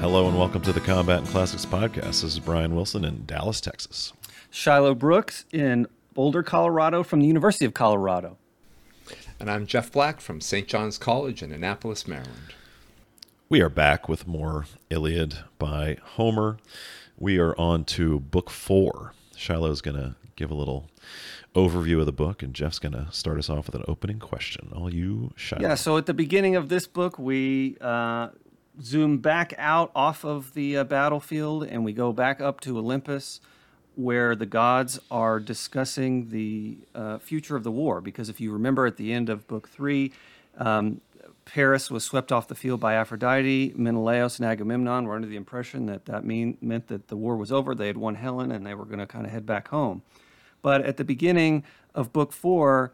Hello and welcome to the Combat and Classics podcast. This is Brian Wilson in Dallas, Texas. Shiloh Brooks in Boulder, Colorado, from the University of Colorado. And I'm Jeff Black from St. John's College in Annapolis, Maryland. We are back with more Iliad by Homer. We are on to book four. Shiloh's going to give a little overview of the book, and Jeff's going to start us off with an opening question. All you, Shiloh. Yeah, so at the beginning of this book, we uh, zoom back out off of the uh, battlefield and we go back up to Olympus where the gods are discussing the uh, future of the war. Because if you remember at the end of book three, um, Paris was swept off the field by Aphrodite. Menelaus and Agamemnon were under the impression that that mean, meant that the war was over. They had won Helen and they were going to kind of head back home. But at the beginning of book four,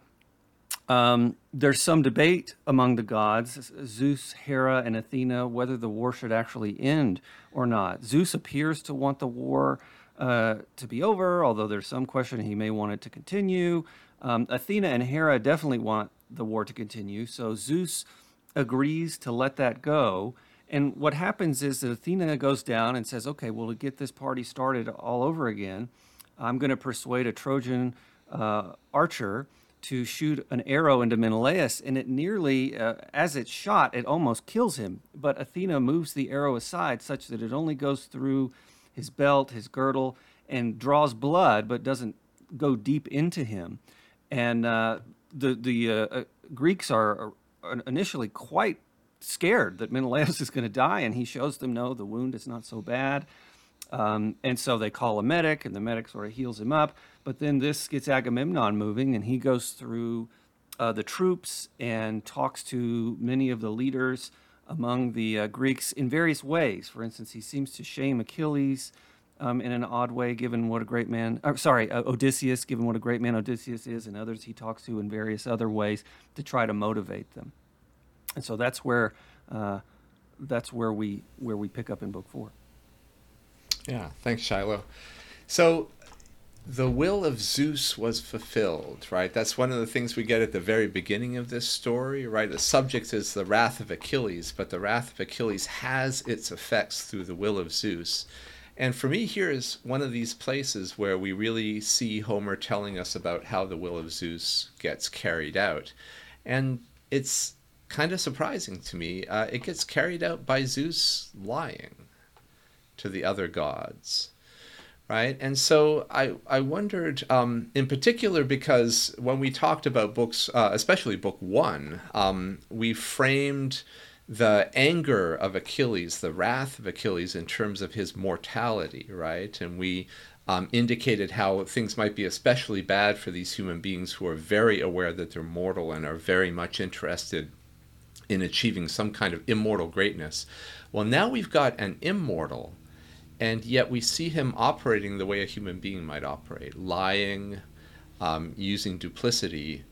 um, there's some debate among the gods, Zeus, Hera, and Athena, whether the war should actually end or not. Zeus appears to want the war uh, to be over, although there's some question he may want it to continue. Um, Athena and Hera definitely want the war to continue, so Zeus agrees to let that go. And what happens is that Athena goes down and says, okay, well, to get this party started all over again, I'm going to persuade a Trojan uh, archer to shoot an arrow into Menelaus, and it nearly, uh, as it's shot, it almost kills him. But Athena moves the arrow aside such that it only goes through his belt, his girdle, and draws blood, but doesn't go deep into him. And uh, the the uh, Greeks are initially quite scared that Menelaus is going to die, and he shows them no, the wound is not so bad. Um, and so they call a medic, and the medic sort of heals him up. But then this gets Agamemnon moving, and he goes through uh, the troops and talks to many of the leaders among the uh, Greeks in various ways. For instance, he seems to shame Achilles um, in an odd way, given what a great man, uh, sorry, uh, Odysseus, given what a great man Odysseus is, and others he talks to in various other ways to try to motivate them. And so that's where uh, that's where we where we pick up in book four. Yeah, thanks, Shiloh. So the will of Zeus was fulfilled, right? That's one of the things we get at the very beginning of this story, right? The subject is the wrath of Achilles, but the wrath of Achilles has its effects through the will of Zeus. And for me, here is one of these places where we really see Homer telling us about how the will of Zeus gets carried out. And it's kind of surprising to me. Uh, it gets carried out by Zeus lying to the other gods right? And so I I wondered um, in particular because when we talked about books, uh, especially book one, um, we framed the anger of Achilles, the wrath of Achilles, in terms of his mortality, right? And we um, indicated how things might be especially bad for these human beings who are very aware that they're mortal and are very much interested in achieving some kind of immortal greatness. Well, now we've got an immortal and yet we see him operating the way a human being might operate, lying, um, using duplicity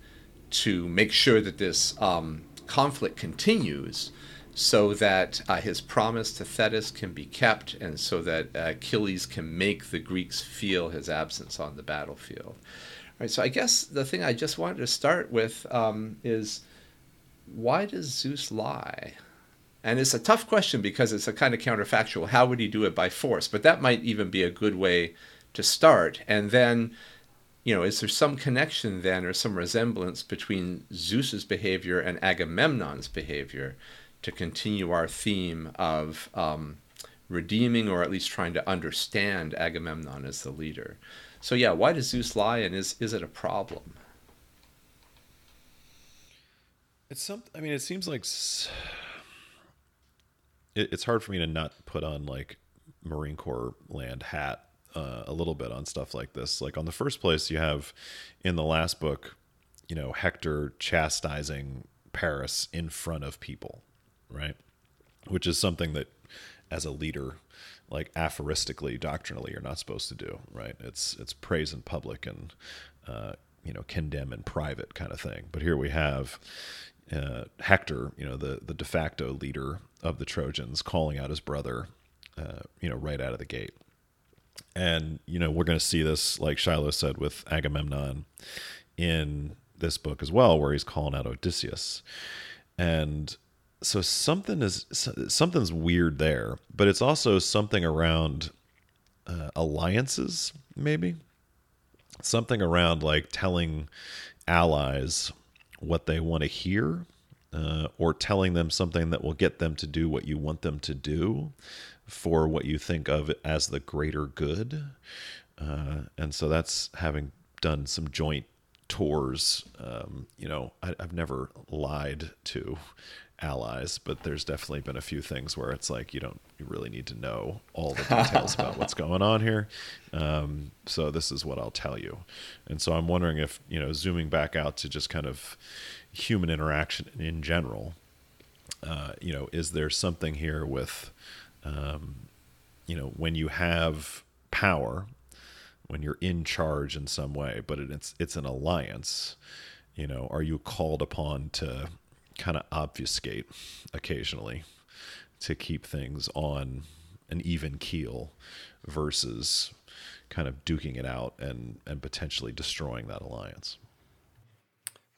to make sure that this um, conflict continues so that uh, his promise to Thetis can be kept and so that Achilles can make the Greeks feel his absence on the battlefield. All right, so I guess the thing I just wanted to start with um, is why does Zeus lie? And it's a tough question because it's a kind of counterfactual. How would he do it by force? But that might even be a good way to start. And then, you know, is there some connection then or some resemblance between Zeus's behavior and Agamemnon's behavior to continue our theme of um, redeeming or at least trying to understand Agamemnon as the leader? So, yeah, why does Zeus lie and is, is it a problem? It's something, I mean, it seems like it, it's hard for me to not put on like Marine Corps land hat uh, a little bit on stuff like this. Like on the first place, you have in the last book, you know, Hector chastising Paris in front of people, right? Which is something that, as a leader, like aphoristically, doctrinally, you're not supposed to do, right? It's it's praise in public and uh, you know condemn in private kind of thing. But here we have uh, Hector, you know, the the de facto leader of the Trojans, calling out his brother, uh, you know, right out of the gate. And you know, we're going to see this, like Shiloh said, with Agamemnon in this book as well, where he's calling out Odysseus. And so something is something's weird there, but it's also something around uh, alliances, maybe something around like telling allies what they want to hear uh, or telling them something that will get them to do what you want them to do for what you think of as the greater good. Uh, and so that's having done some joint tours. Um, you know, I, I've never lied to allies, but there's definitely been a few things where it's like you don't you really need to know all the details about what's going on here. Um, so this is what I'll tell you. And so I'm wondering if you know zooming back out to just kind of human interaction in general. Uh, you know, is there something here with, um, you know, when you have power, when you're in charge in some way, but it's it's an alliance. You know, are you called upon to kind of obfuscate occasionally to keep things on an even keel versus kind of duking it out and and potentially destroying that alliance.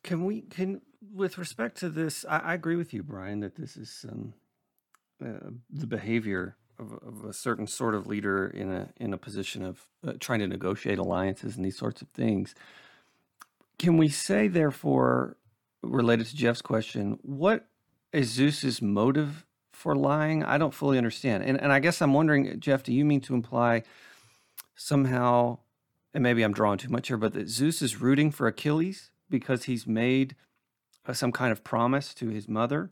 Can we can with respect to this? I, I agree with you, Brian, that this is um, uh, the behavior of, of, a certain sort of leader in a in a position of uh, trying to negotiate alliances and these sorts of things. Can we say, therefore, related to Jeff's question, what is Zeus's motive for lying? I don't fully understand. And and I guess I'm wondering, Jeff, do you mean to imply somehow, and maybe I'm drawing too much here, but that Zeus is rooting for Achilles because he's made uh, some kind of promise to his mother,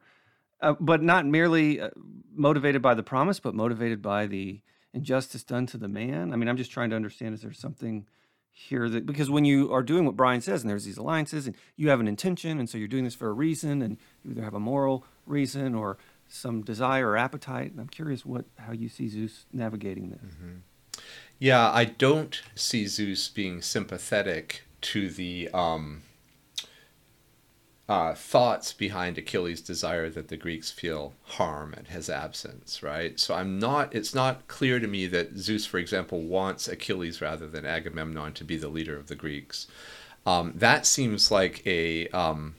uh, but not merely uh, motivated by the promise, but motivated by the injustice done to the man? I mean, I'm just trying to understand is there something here that because when you are doing what Brian says and there's these alliances and you have an intention and so you're doing this for a reason and you either have a moral reason or some desire or appetite and I'm curious what how you see Zeus navigating this. Mm-hmm. Yeah, I don't see Zeus being sympathetic to the um, uh, thoughts behind Achilles' desire that the Greeks feel harm at his absence, right? So I'm not. It's not clear to me that Zeus, for example, wants Achilles rather than Agamemnon to be the leader of the Greeks. Um, that seems like a um,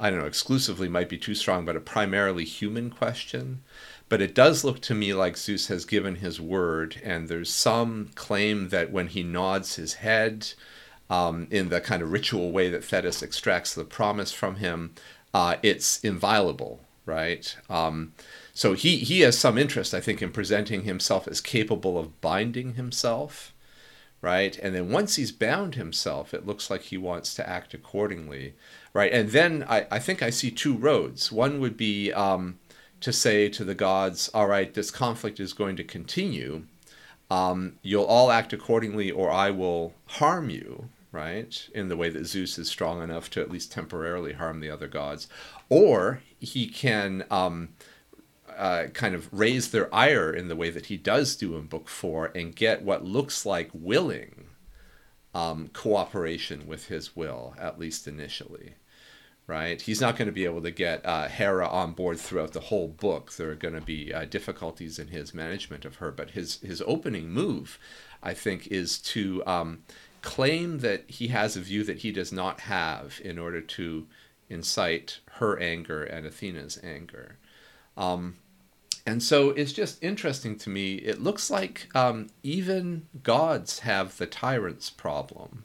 I don't know, exclusively might be too strong, but a primarily human question. But it does look to me like Zeus has given his word, and there's some claim that when he nods his head, um, in the kind of ritual way that Thetis extracts the promise from him, uh, it's inviolable, right? Um, so he, he has some interest, I think, in presenting himself as capable of binding himself, right? And then once he's bound himself, it looks like he wants to act accordingly, right? And then I, I think I see two roads. One would be um, to say to the gods, all right, this conflict is going to continue. Um, you'll all act accordingly, or I will harm you, right? In the way that Zeus is strong enough to at least temporarily harm the other gods. Or he can um, uh, kind of raise their ire in the way that he does do in Book Four and get what looks like willing um, cooperation with his will, at least initially. Right? He's not going to be able to get uh, Hera on board throughout the whole book. There are going to be uh, difficulties in his management of her, but his his opening move, I think, is to um, claim that he has a view that he does not have in order to incite her anger and Athena's anger. Um, and so it's just interesting to me. It looks like um, even gods have the tyrant's problem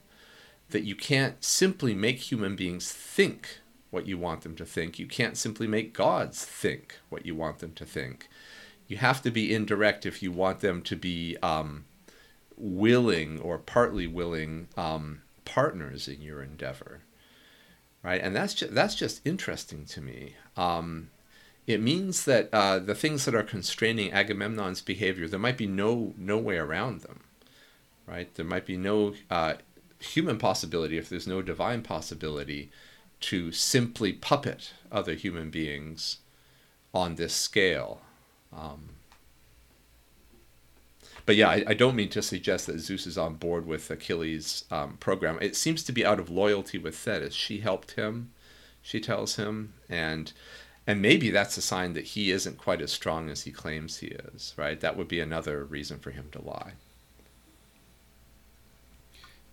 that you can't simply make human beings think what you want them to think. You can't simply make gods think what you want them to think. You have to be indirect if you want them to be um, willing or partly willing um, partners in your endeavor, right? And that's just, that's just interesting to me. Um, it means that uh, the things that are constraining Agamemnon's behavior, there might be no no way around them, right? There might be no uh, human possibility if there's no divine possibility to simply puppet other human beings on this scale. Um, but yeah, I, I, don't mean to suggest that Zeus is on board with Achilles' um, program. It seems to be out of loyalty with Thetis. She helped him, she tells him, and and maybe that's a sign that he isn't quite as strong as he claims he is. Right? That would be another reason for him to lie.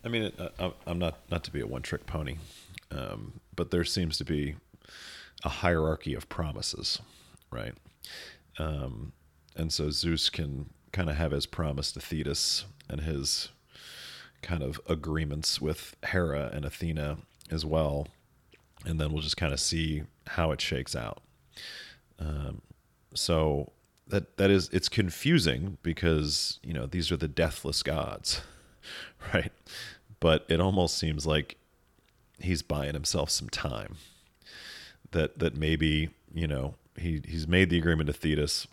I mean, uh, I'm not not to be a one trick pony, um, but there seems to be a hierarchy of promises, right? Um, and so Zeus can kind of have his promise to Thetis and his kind of agreements with Hera and Athena as well. And then we'll just kind of see how it shakes out. Um, so that that is it's confusing because you know these are the deathless gods, right? But it almost seems like he's buying himself some time. That that maybe you know he he's made the agreement to Thetis,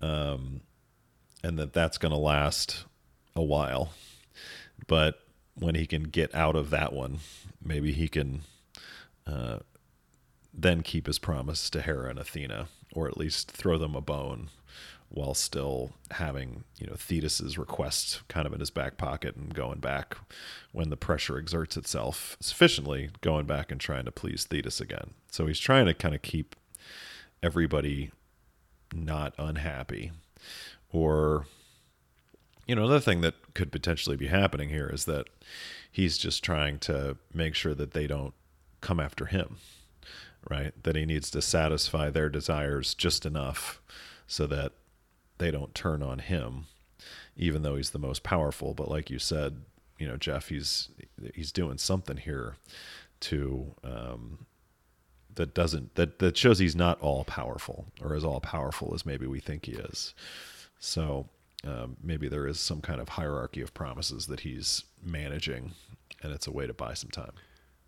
um, and that that's going to last a while. But when he can get out of that one, maybe he can uh, then keep his promise to Hera and Athena, or at least throw them a bone while still having you know Thetis's request kind of in his back pocket and going back when the pressure exerts itself sufficiently, going back and trying to please Thetis again. So he's trying to kind of keep everybody not unhappy. Or you know, another thing that could potentially be happening here is that he's just trying to make sure that they don't come after him right? That he needs to satisfy their desires just enough so that they don't turn on him, even though he's the most powerful. But like you said, you know, Jeff, he's he's doing something here to um, that doesn't that that shows he's not all powerful or as all powerful as maybe we think he is. So um, maybe there is some kind of hierarchy of promises that he's managing, and it's a way to buy some time.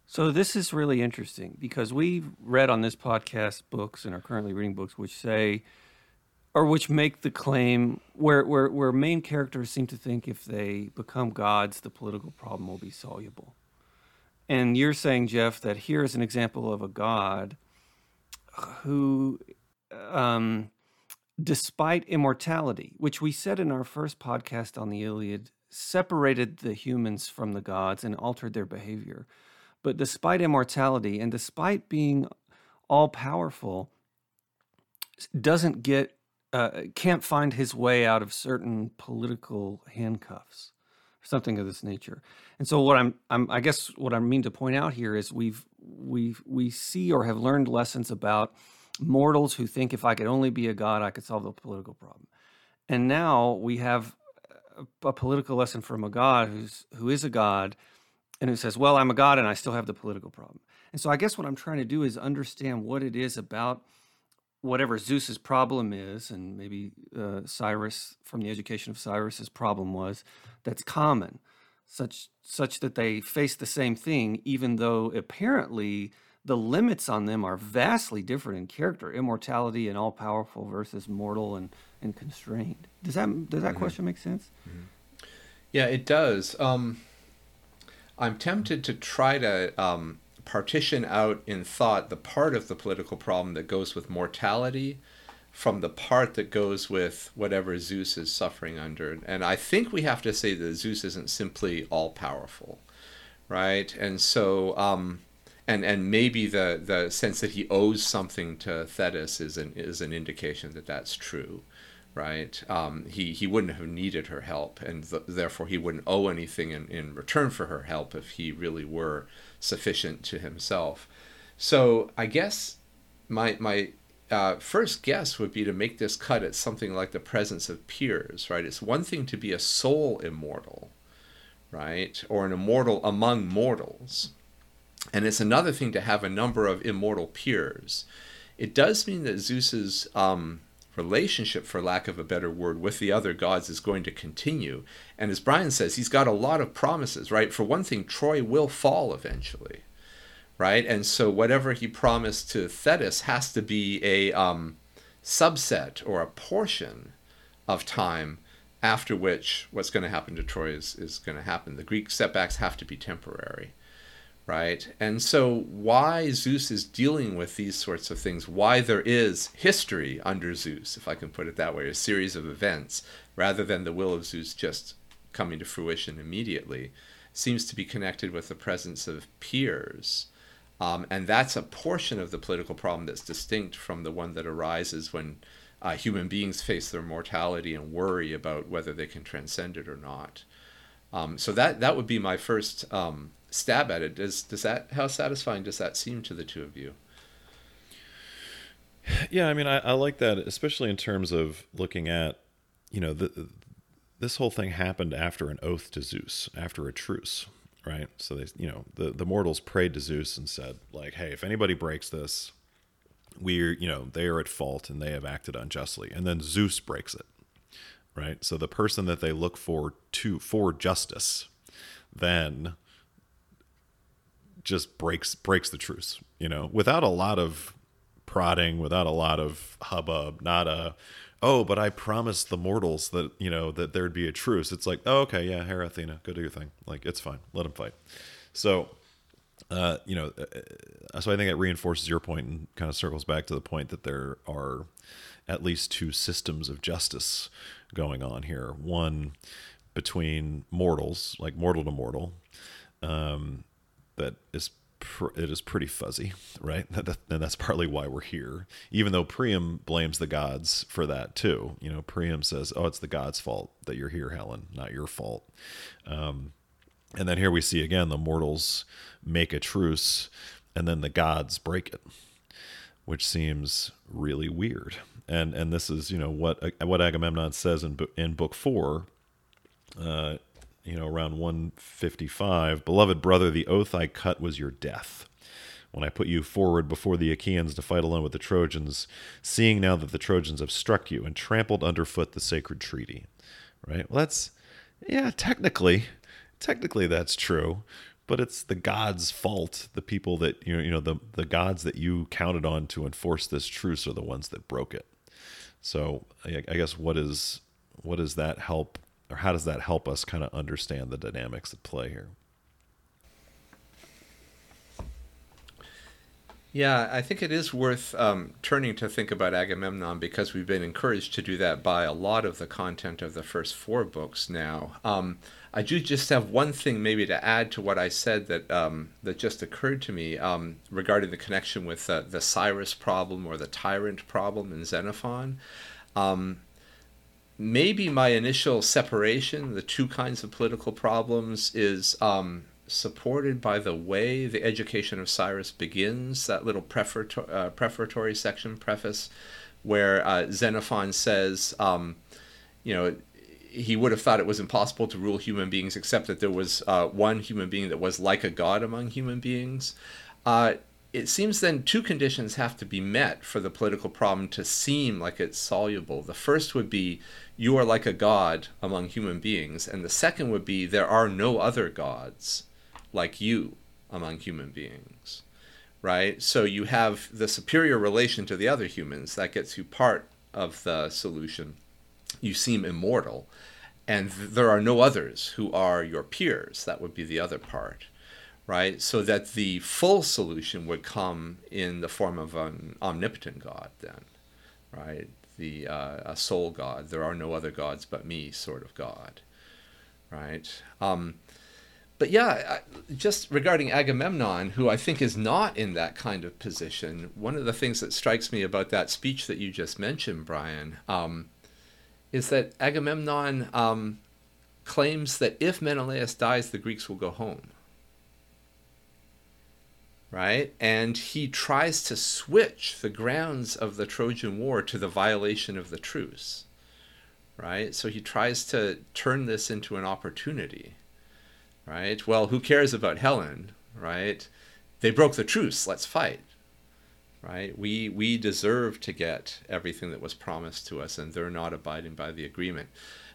So this is really interesting because we've read on this podcast books and are currently reading books which say or which make the claim where, where, where main characters seem to think if they become gods, the political problem will be soluble. And you're saying, Jeff, that here is an example of a god who, um, despite immortality, which we said in our first podcast on the Iliad, separated the humans from the gods and altered their behavior but despite immortality and despite being all powerful, doesn't get uh, can't find his way out of certain political handcuffs something of this nature. And so what I'm, I'm I guess what I mean to point out here is we've we we see or have learned lessons about mortals who think if I could only be a god, I could solve the political problem. And now we have a, political lesson from a god who's who is a god and who says, Well, I'm a God and I still have the political problem. And so I guess what I'm trying to do is understand what it is about whatever Zeus's problem is, and maybe uh, Cyrus, from the education of Cyrus's problem was, that's common, such such that they face the same thing, even though apparently the limits on them are vastly different in character, immortality and all powerful versus mortal and, and constrained. Does that does that mm-hmm. question make sense? Mm-hmm. Yeah, it does. Um, I'm tempted to try to um, partition out in thought the part of the political problem that goes with mortality from the part that goes with whatever Zeus is suffering under. And I think we have to say that Zeus isn't simply all powerful, right? And so, um, and and maybe the the sense that he owes something to Thetis is an is an indication that that's true right? Um, he he wouldn't have needed her help, and th- therefore he wouldn't owe anything in, in return for her help if he really were sufficient to himself. So I guess my my uh, first guess would be to make this cut at something like the presence of peers, right? It's one thing to be a sole immortal, right, or an immortal among mortals, and it's another thing to have a number of immortal peers. It does mean that Zeus's um, relationship, for lack of a better word, with the other gods is going to continue. And as Brian says, he's got a lot of promises, right? For one thing, Troy will fall eventually, right? And so whatever he promised to Thetis has to be a um, subset or a portion of time after which what's going to happen to Troy is, is going to happen. The Greek setbacks have to be temporary right? And so, why Zeus is dealing with these sorts of things, why there is history under Zeus, if I can put it that way, a series of events, rather than the will of Zeus just coming to fruition immediately, seems to be connected with the presence of peers. Um, and that's a portion of the political problem that's distinct from the one that arises when uh, human beings face their mortality and worry about whether they can transcend it or not. Um, so that that would be my first um, stab at it. Does does that how satisfying does that seem to the two of you? Yeah, I mean, I, I like that, especially in terms of looking at, you know, the, this whole thing happened after an oath to Zeus, after a truce, right? So they, you know, the the mortals prayed to Zeus and said, like, hey, if anybody breaks this, we're, you know, they are at fault and they have acted unjustly, and then Zeus breaks it, right? So the person that they look for to for justice, then just breaks breaks the truce, you know, without a lot of prodding, without a lot of hubbub, not a oh, but I promised the mortals that you know that there'd be a truce. It's like, oh, okay, yeah, Hera, Athena, go do your thing. Like it's fine, let them fight. So, uh, you know, uh, so I think it reinforces your point and kind of circles back to the point that there are at least two systems of justice going on here. One between mortals, like mortal to mortal, um, that is pr- it is pretty fuzzy, right? and that's partly why we're here. Even though Priam blames the gods for that too. You know, Priam says, "Oh, it's the gods' fault that you're here, Helen, not your fault." Um, and then here we see again the mortals make a truce, and then the gods break it, which seems really weird. And and this is you know what what Agamemnon says in in book four. Uh, you know, around 155, Beloved brother, the oath I cut was your death. When I put you forward before the Achaeans to fight alone with the Trojans, seeing now that the Trojans have struck you and trampled underfoot the sacred treaty. Right? Well, that's, yeah, technically, technically that's true, but it's the gods' fault. The people that, you know, you know the, the gods that you counted on to enforce this truce are the ones that broke it. So I, I guess what is, what does that help or how does that help us kind of understand the dynamics at play here? Yeah, I think it is worth um, turning to think about Agamemnon because we've been encouraged to do that by a lot of the content of the first four books now. Um, I do just have one thing maybe to add to what I said that um, that just occurred to me um, regarding the connection with uh, the Cyrus problem or the tyrant problem in Xenophon. Um, maybe my initial separation, the two kinds of political problems, is um, supported by the way the education of Cyrus begins, that little prefatory, uh, prefatory section, preface, where uh, Xenophon says, um, you know, he would have thought it was impossible to rule human beings except that there was uh, one human being that was like a god among human beings. It seems then two conditions have to be met for the political problem to seem like it's soluble. The first would be you are like a god among human beings, and the second would be there are no other gods like you among human beings. Right? So you have the superior relation to the other humans that gets you part of the solution. You seem immortal, and there are no others who are your peers. That would be the other part right? So that the full solution would come in the form of an omnipotent God, then, right? The uh, a sole God. There are no other gods but me, sort of God, right? Um, but yeah, just regarding Agamemnon, who I think is not in that kind of position, one of the things that strikes me about that speech that you just mentioned, Brian, um, is that Agamemnon um, claims that if Menelaus dies, the Greeks will go home right? And he tries to switch the grounds of the Trojan War to the violation of the truce, right? So he tries to turn this into an opportunity, right? Well, who cares about Helen, right? They broke the truce, let's fight. Right? We we deserve to get everything that was promised to us and they're not abiding by the agreement.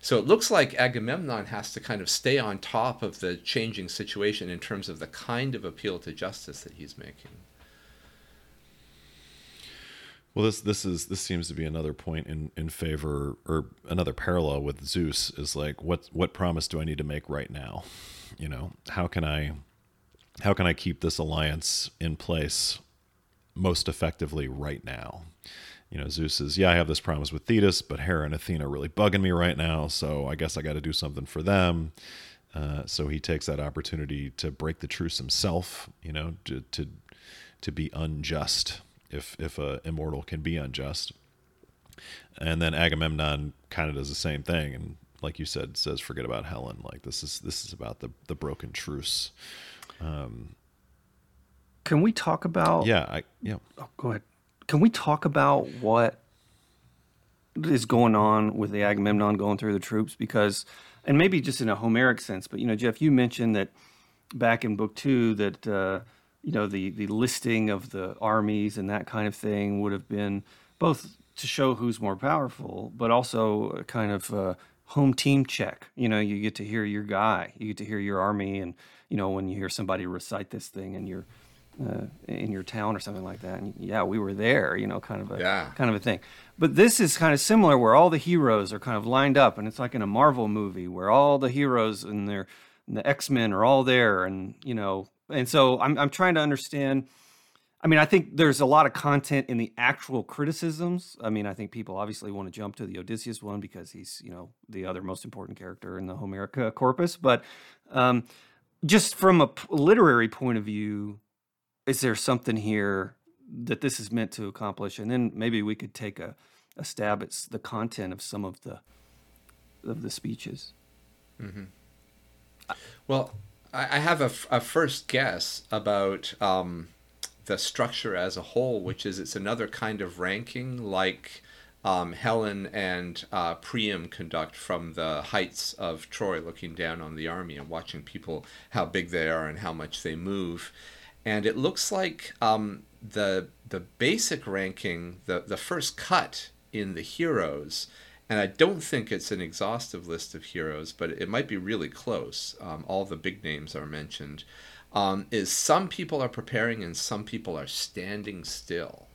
So it looks like Agamemnon has to kind of stay on top of the changing situation in terms of the kind of appeal to justice that he's making. Well, this this is this seems to be another point in in favor or another parallel with Zeus is like what what promise do I need to make right now? You know, how can I how can I keep this alliance in place most effectively right now? You know, Zeus says, Yeah, I have this promise with Thetis, but Hera and Athena are really bugging me right now, so I guess I got to do something for them. Uh, so he takes that opportunity to break the truce himself, you know, to to, to be unjust, if if a immortal can be unjust. And then Agamemnon kind of does the same thing, and like you said, says, "Forget about Helen. Like this is this is about the the broken truce." Um, can we talk about? Yeah, I yeah. Oh, go ahead can we talk about what is going on with the Agamemnon going through the troops? Because, and maybe just in a Homeric sense, but you know, Jeff, you mentioned that back in book two that uh, you know the the listing of the armies and that kind of thing would have been both to show who's more powerful, but also a kind of uh, home team check. You know, you get to hear your guy, you get to hear your army, and you know when you hear somebody recite this thing and you're uh, in your town or something like that. And yeah, we were there, you know, kind of a yeah. kind of a thing. But this is kind of similar, where all the heroes are kind of lined up, and it's like in a Marvel movie where all the heroes and their and the X Men are all there, and you know, and so I'm I'm trying to understand. I mean, I think there's a lot of content in the actual criticisms. I mean, I think people obviously want to jump to the Odysseus one because he's, you know, the other most important character in the Homeric corpus. But um, just from a literary point of view, is there something here that this is meant to accomplish? And then maybe we could take a, a stab at the content of some of the of the speeches. Mm-hmm. Well, I have a, a first guess about um, the structure as a whole, which is it's another kind of ranking like um, Helen and uh, Priam conduct from the heights of Troy, looking down on the army and watching people how big they are and how much they move and it looks like um, the the basic ranking, the the first cut in the heroes, and I don't think it's an exhaustive list of heroes, but it might be really close. Um, all the big names are mentioned. Um, is some people are preparing and some people are standing still,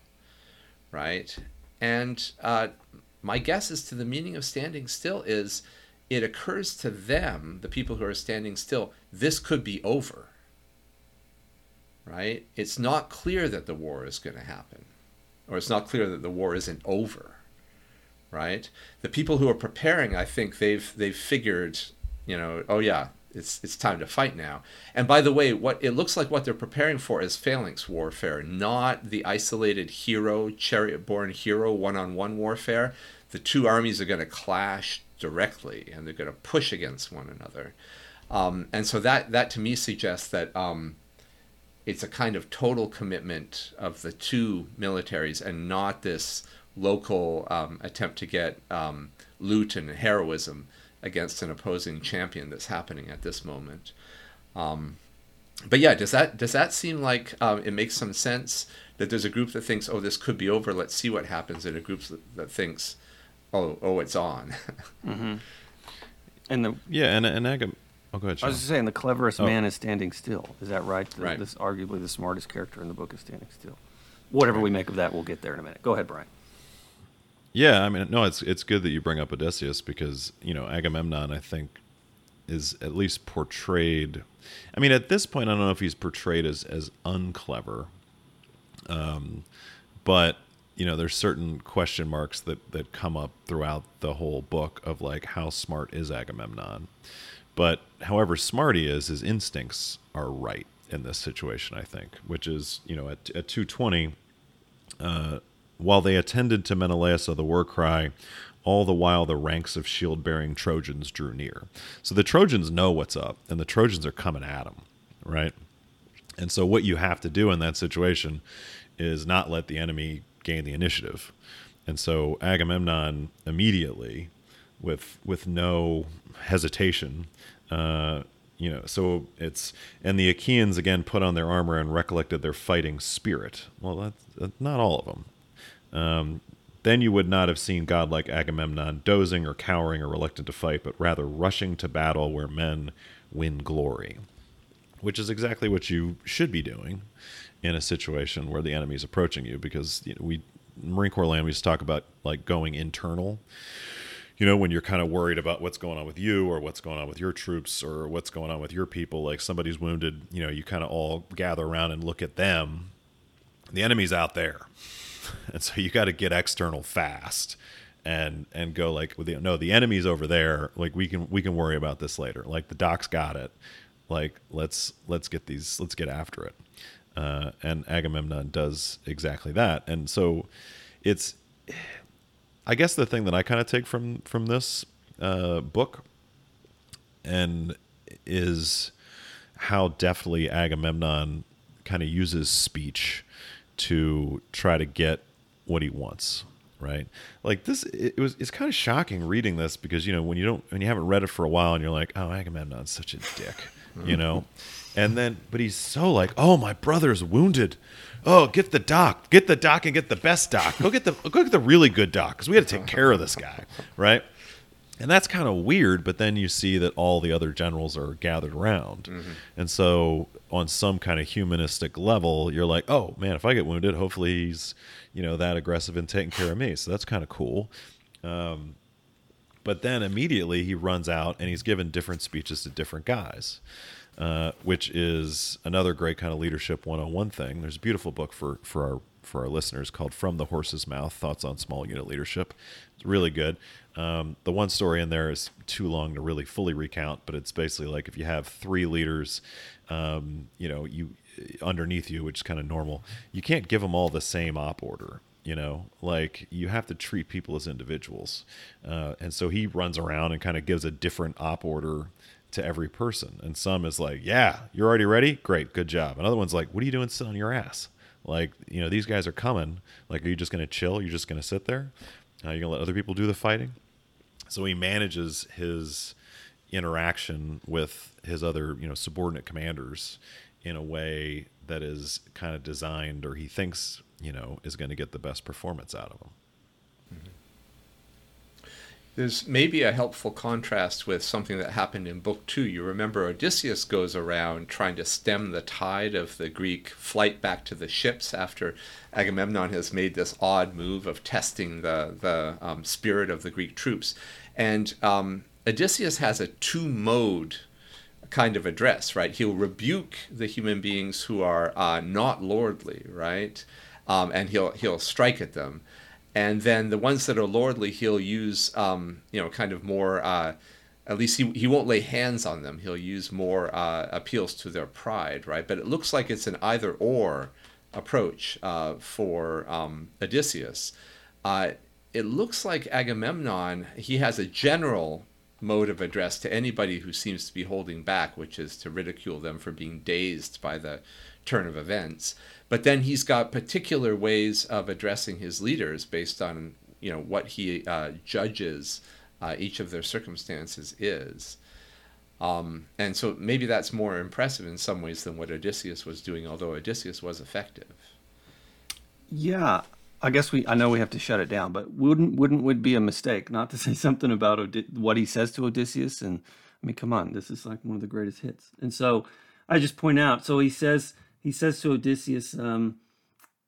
right? And uh, my guess as to the meaning of standing still is it occurs to them, the people who are standing still, this could be over right? It's not clear that the war is going to happen, or it's not clear that the war isn't over, right? The people who are preparing, I think they've they've figured, you know, oh yeah, it's it's time to fight now. And by the way, what it looks like what they're preparing for is phalanx warfare, not the isolated hero, chariot-borne hero one-on-one warfare. The two armies are going to clash directly, and they're going to push against one another. Um, and so that that to me suggests that um, it's a kind of total commitment of the two militaries and not this local um, attempt to get um, loot and heroism against an opposing champion that's happening at this moment. Um, but yeah, does that does that seem like um, it makes some sense that there's a group that thinks, oh, this could be over, let's see what happens, and a group that, that thinks, oh, oh, it's on. mm-hmm. And the yeah, and and Agam- Oh, go ahead. Sean. I was just saying the cleverest oh. man is standing still. Is that right? The, right. This arguably the smartest character in the book is standing still. Whatever we make of that, we'll get there in a minute. Go ahead, Brian. Yeah, I mean, no, it's it's good that you bring up Odysseus because you know Agamemnon, I think, is at least portrayed. I mean, at this point, I don't know if he's portrayed as as unclever, um, but you know, there's certain question marks that that come up throughout the whole book of like how smart is Agamemnon. But however smart he is, his instincts are right in this situation, I think, which is, you know, at, at 220, uh, while they attended to Menelaus of the war cry, all the while the ranks of shield bearing Trojans drew near. So the Trojans know what's up, and the Trojans are coming at them, right? And so what you have to do in that situation is not let the enemy gain the initiative. And so Agamemnon immediately, with with no hesitation, uh, you know, so it's and the Achaeans again put on their armor and recollected their fighting spirit. Well, that's, that's not all of them. Um, then you would not have seen godlike Agamemnon dozing or cowering or reluctant to fight, but rather rushing to battle where men win glory, which is exactly what you should be doing in a situation where the enemy is approaching you. Because you know, we Marine Corps land we to talk about like going internal you know, when you're kind of worried about what's going on with you or what's going on with your troops or what's going on with your people, like somebody's wounded, you know, you kind of all gather around and look at them. The enemy's out there. And so you got to get external fast and and go like no the enemy's over there. Like we can we can worry about this later. Like the doc's got it. Like let's let's get these let's get after it. Uh, and agamemnon does exactly that. And so it's I guess the thing that I kind of take from from this uh, book and is how deftly Agamemnon kind of uses speech to try to get what he wants right? Like this it, was it's kind of shocking reading this because you know when you don't when you haven't read it for a while and you're like oh agamemnon's such a dick mm-hmm. you know? And then but he's so like oh my brother's wounded. Oh get the doc get the doc and get the best doc. Go get the go get the really good doc because we got to take care of this guy right and that's kind of weird but then you see that all the other generals are gathered around. Mm-hmm. and so on some kind of humanistic level you're like oh man if i get wounded hopefully he's you know that aggressive and taking care of me. So that's kind of cool. Um, but then immediately he runs out and he's given different speeches to different guys uh, which is another great kind of leadership 101 thing. There's a beautiful book for for our for our listeners called from the horse's mouth thoughts on small unit leadership it's really good um, the one story in there is too long to really fully recount but it's basically like if you have three leaders um, you know you underneath you, which is kind of normal. You can't give them all the same op order. You know, like you have to treat people as individuals. Uh, and so he runs around and kind of gives a different op order to every person. And some is like, yeah, you're already ready? Great, good job. Another one's like, what are you doing sitting on your ass? Like, you know, these guys are coming. Like, are you just going to chill? You're just going to sit there? Uh, you're going to let other people do the fighting? So he manages his interaction with his other, you know, subordinate commanders in a way that is kind of designed or he thinks you know is going to get the best performance out of them. There's maybe a helpful contrast with something that happened in book two you remember odysseus goes around trying to stem the tide of the greek flight back to the ships after agamemnon has made this odd move of testing the, the um, spirit of the greek troops and um, odysseus has a two mode kind of address, right? He'll rebuke the human beings who are uh, not lordly, right? Um, and he'll he'll strike at them, and then the ones that are lordly, he'll use um, you know kind of more. Uh, at least he, he won't lay hands on them. He'll use more uh, appeals to their pride, right? But it looks like it's an either or approach uh, for um, Odysseus. Uh, it looks like Agamemnon, he has a general mode of address to anybody who seems to be holding back, which is to ridicule them for being dazed by the turn of events. But then he's got particular ways of addressing his leaders based on you know what he uh, judges uh, each of their circumstances is. Um, and so maybe that's more impressive in some ways than what Odysseus was doing, although Odysseus was effective. Yeah, I guess we I know we have to shut it down, but wouldn't wouldn't would be a mistake not to say something about what he says to Odysseus and I mean come on, this is like one of the greatest hits. And so I just point out so he says he says to Odysseus um,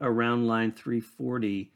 around line 340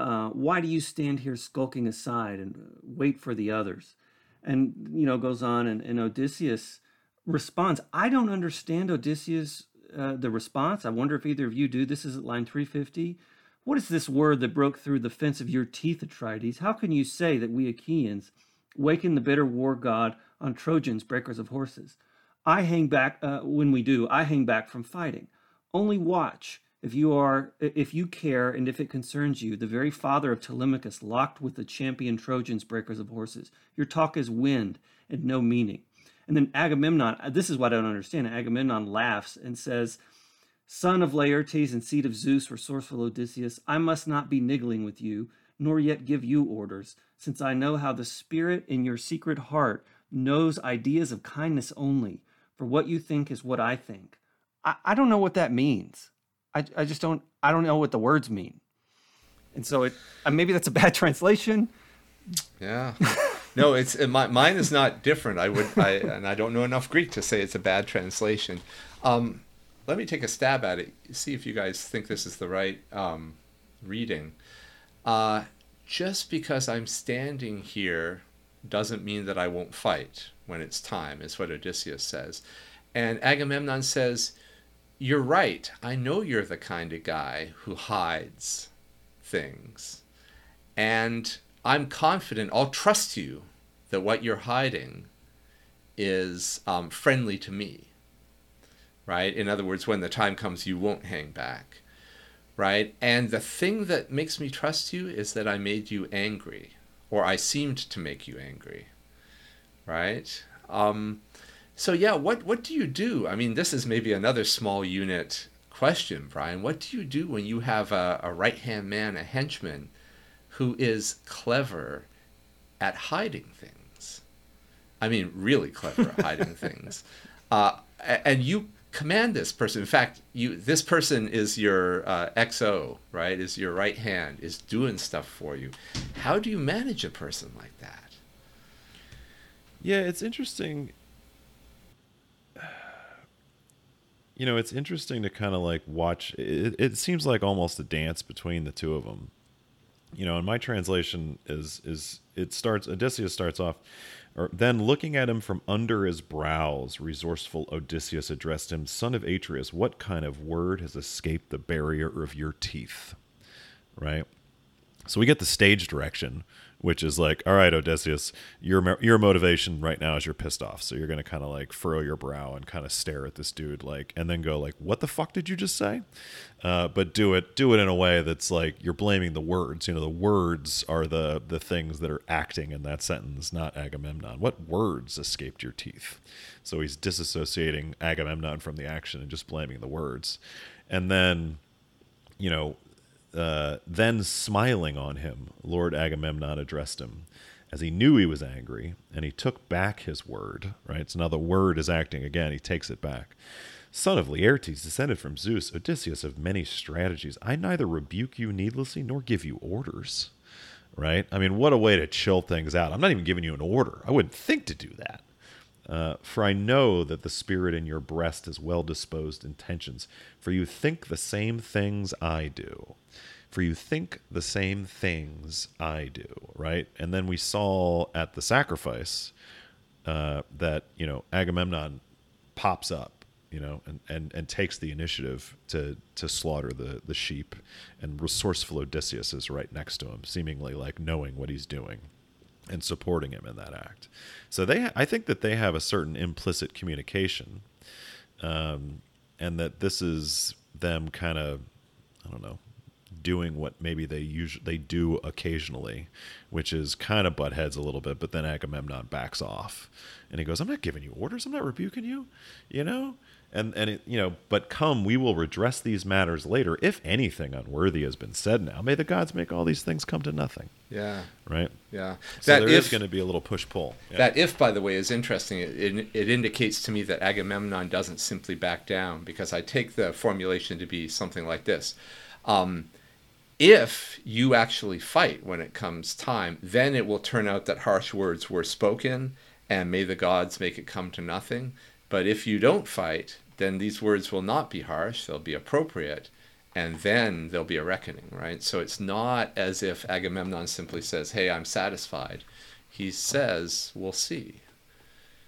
uh, why do you stand here skulking aside and wait for the others? And you know goes on and, and Odysseus responds, I don't understand Odysseus uh, the response. I wonder if either of you do. This is at line 350. What is this word that broke through the fence of your teeth, Atrides? How can you say that we Achaeans waken the bitter war god on Trojans, breakers of horses? I hang back uh, when we do. I hang back from fighting. Only watch if you are, if you care, and if it concerns you. The very father of Telemachus locked with the champion Trojans, breakers of horses. Your talk is wind and no meaning. And then Agamemnon. Uh, this is what I don't understand. Agamemnon laughs and says Son of Laertes and seed of Zeus, resourceful Odysseus, I must not be niggling with you, nor yet give you orders, since I know how the spirit in your secret heart knows ideas of kindness only, for what you think is what I think. I, I don't know what that means. I, I just don't I don't know what the words mean. And so it uh, maybe that's a bad translation. Yeah. No, it's it, my, mine is not different. I would I and I don't know enough Greek to say it's a bad translation. Um, let me take a stab at it. See if you guys think this is the right um, reading. Uh, just because I'm standing here doesn't mean that I won't fight when it's time, is what Odysseus says. And Agamemnon says, You're right. I know you're the kind of guy who hides things. And I'm confident, I'll trust you that what you're hiding is um, friendly to me right? In other words, when the time comes, you won't hang back, right? And the thing that makes me trust you is that I made you angry, or I seemed to make you angry, right? Um, so yeah, what what do you do? I mean, this is maybe another small unit question, Brian. What do you do when you have a, a right hand man, a henchman, who is clever at hiding things? I mean, really clever at hiding things. Uh, and you command this person. In fact, you this person is your uh, XO, right? Is your right hand, is doing stuff for you. How do you manage a person like that? Yeah, it's interesting. You know, it's interesting to kind of like watch. It, it seems like almost a dance between the two of them. You know, and my translation is is it starts. Odysseus starts off or then looking at him from under his brows, resourceful Odysseus addressed him, Son of Atreus, what kind of word has escaped the barrier of your teeth? Right? So we get the stage direction, which is like, all right, Odysseus, your your motivation right now is you're pissed off, so you're gonna kind of like furrow your brow and kind of stare at this dude, like, and then go like, what the fuck did you just say? Uh, but do it do it in a way that's like you're blaming the words. You know, the words are the the things that are acting in that sentence, not Agamemnon. What words escaped your teeth? So he's disassociating Agamemnon from the action and just blaming the words, and then you know uh, then smiling on him, Lord Agamemnon addressed him, as he knew he was angry, and he took back his word. Right, so now the word is acting again. He takes it back. Son of Laertes, descended from Zeus, Odysseus of many strategies, I neither rebuke you needlessly nor give you orders. Right? I mean, what a way to chill things out. I'm not even giving you an order. I wouldn't think to do that. Uh, for I know that the spirit in your breast has well disposed intentions, for you think the same things I do for you think the same things I do, right? And then we saw at the sacrifice uh, that you know Agamemnon pops up, you know, and, and, and takes the initiative to to slaughter the the sheep, and resourceful Odysseus is right next to him, seemingly like knowing what he's doing and supporting him in that act. So they, I think that they have a certain implicit communication, um, and that this is them kind of, I don't know, doing what maybe they usually they do occasionally, which is kind of butt heads a little bit. But then Agamemnon backs off, and he goes, "I'm not giving you orders. I'm not rebuking you," you know. And and it, you know, but come, we will redress these matters later. If anything unworthy has been said now, may the gods make all these things come to nothing. Yeah. Right. Yeah. So that there if, is going to be a little push pull. Yeah. That if, by the way, is interesting. It, it, it indicates to me that Agamemnon doesn't simply back down because I take the formulation to be something like this. Um, if you actually fight when it comes time, then it will turn out that harsh words were spoken and may the gods make it come to nothing. But if you don't fight, then these words will not be harsh, they'll be appropriate, and then there'll be a reckoning, right? So it's not as if Agamemnon simply says, Hey, I'm satisfied. He says, We'll see.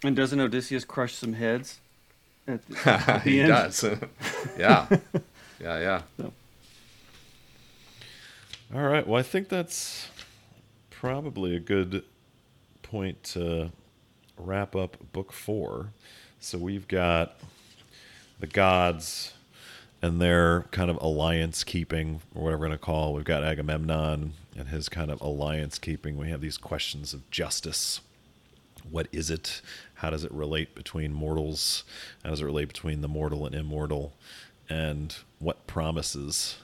And doesn't Odysseus crush some heads? At the, at the he end? does. yeah. Yeah, yeah. So. All right. Well, I think that's probably a good point to wrap up book four. So we've got the gods and their kind of alliance keeping, or whatever we're going to call. We've got Agamemnon and his kind of alliance keeping. We have these questions of justice. What is it? How does it relate between mortals? How does it relate between the mortal and immortal? And what promises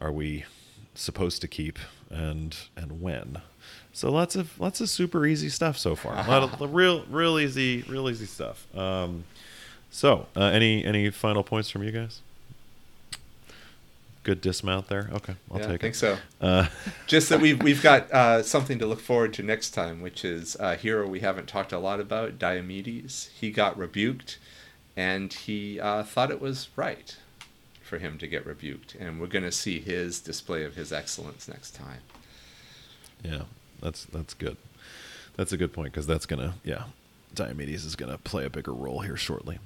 are we supposed to keep and and when. So lots of lots of super easy stuff so far. A lot of real real easy real easy stuff. Um, so uh, any any final points from you guys? Good dismount there. Okay, I'll yeah, take it. I think so. Uh, Just that we've we've got uh, something to look forward to next time, which is a hero we haven't talked a lot about, Diomedes. He got rebuked, and he uh, thought it was right for him to get rebuked. And we're going to see his display of his excellence next time. Yeah, that's that's good. That's a good point because that's gonna yeah, Diomedes is gonna play a bigger role here shortly.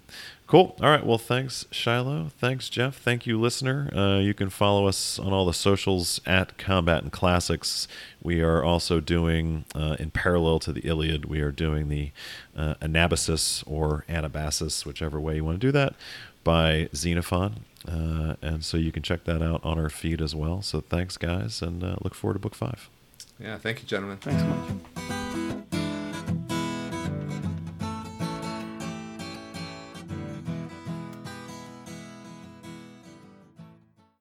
Cool. All right. Well, thanks Shiloh. Thanks Jeff. Thank you, listener. Uh, you can follow us on all the socials at Combat and Classics. We are also doing uh, in parallel to the Iliad. We are doing the uh, Anabasis or Anabasis, whichever way you want to do that, by Xenophon. Uh, and so you can check that out on our feed as well. So thanks, guys, and uh, look forward to book five. Yeah, thank you, gentlemen. Thanks so much.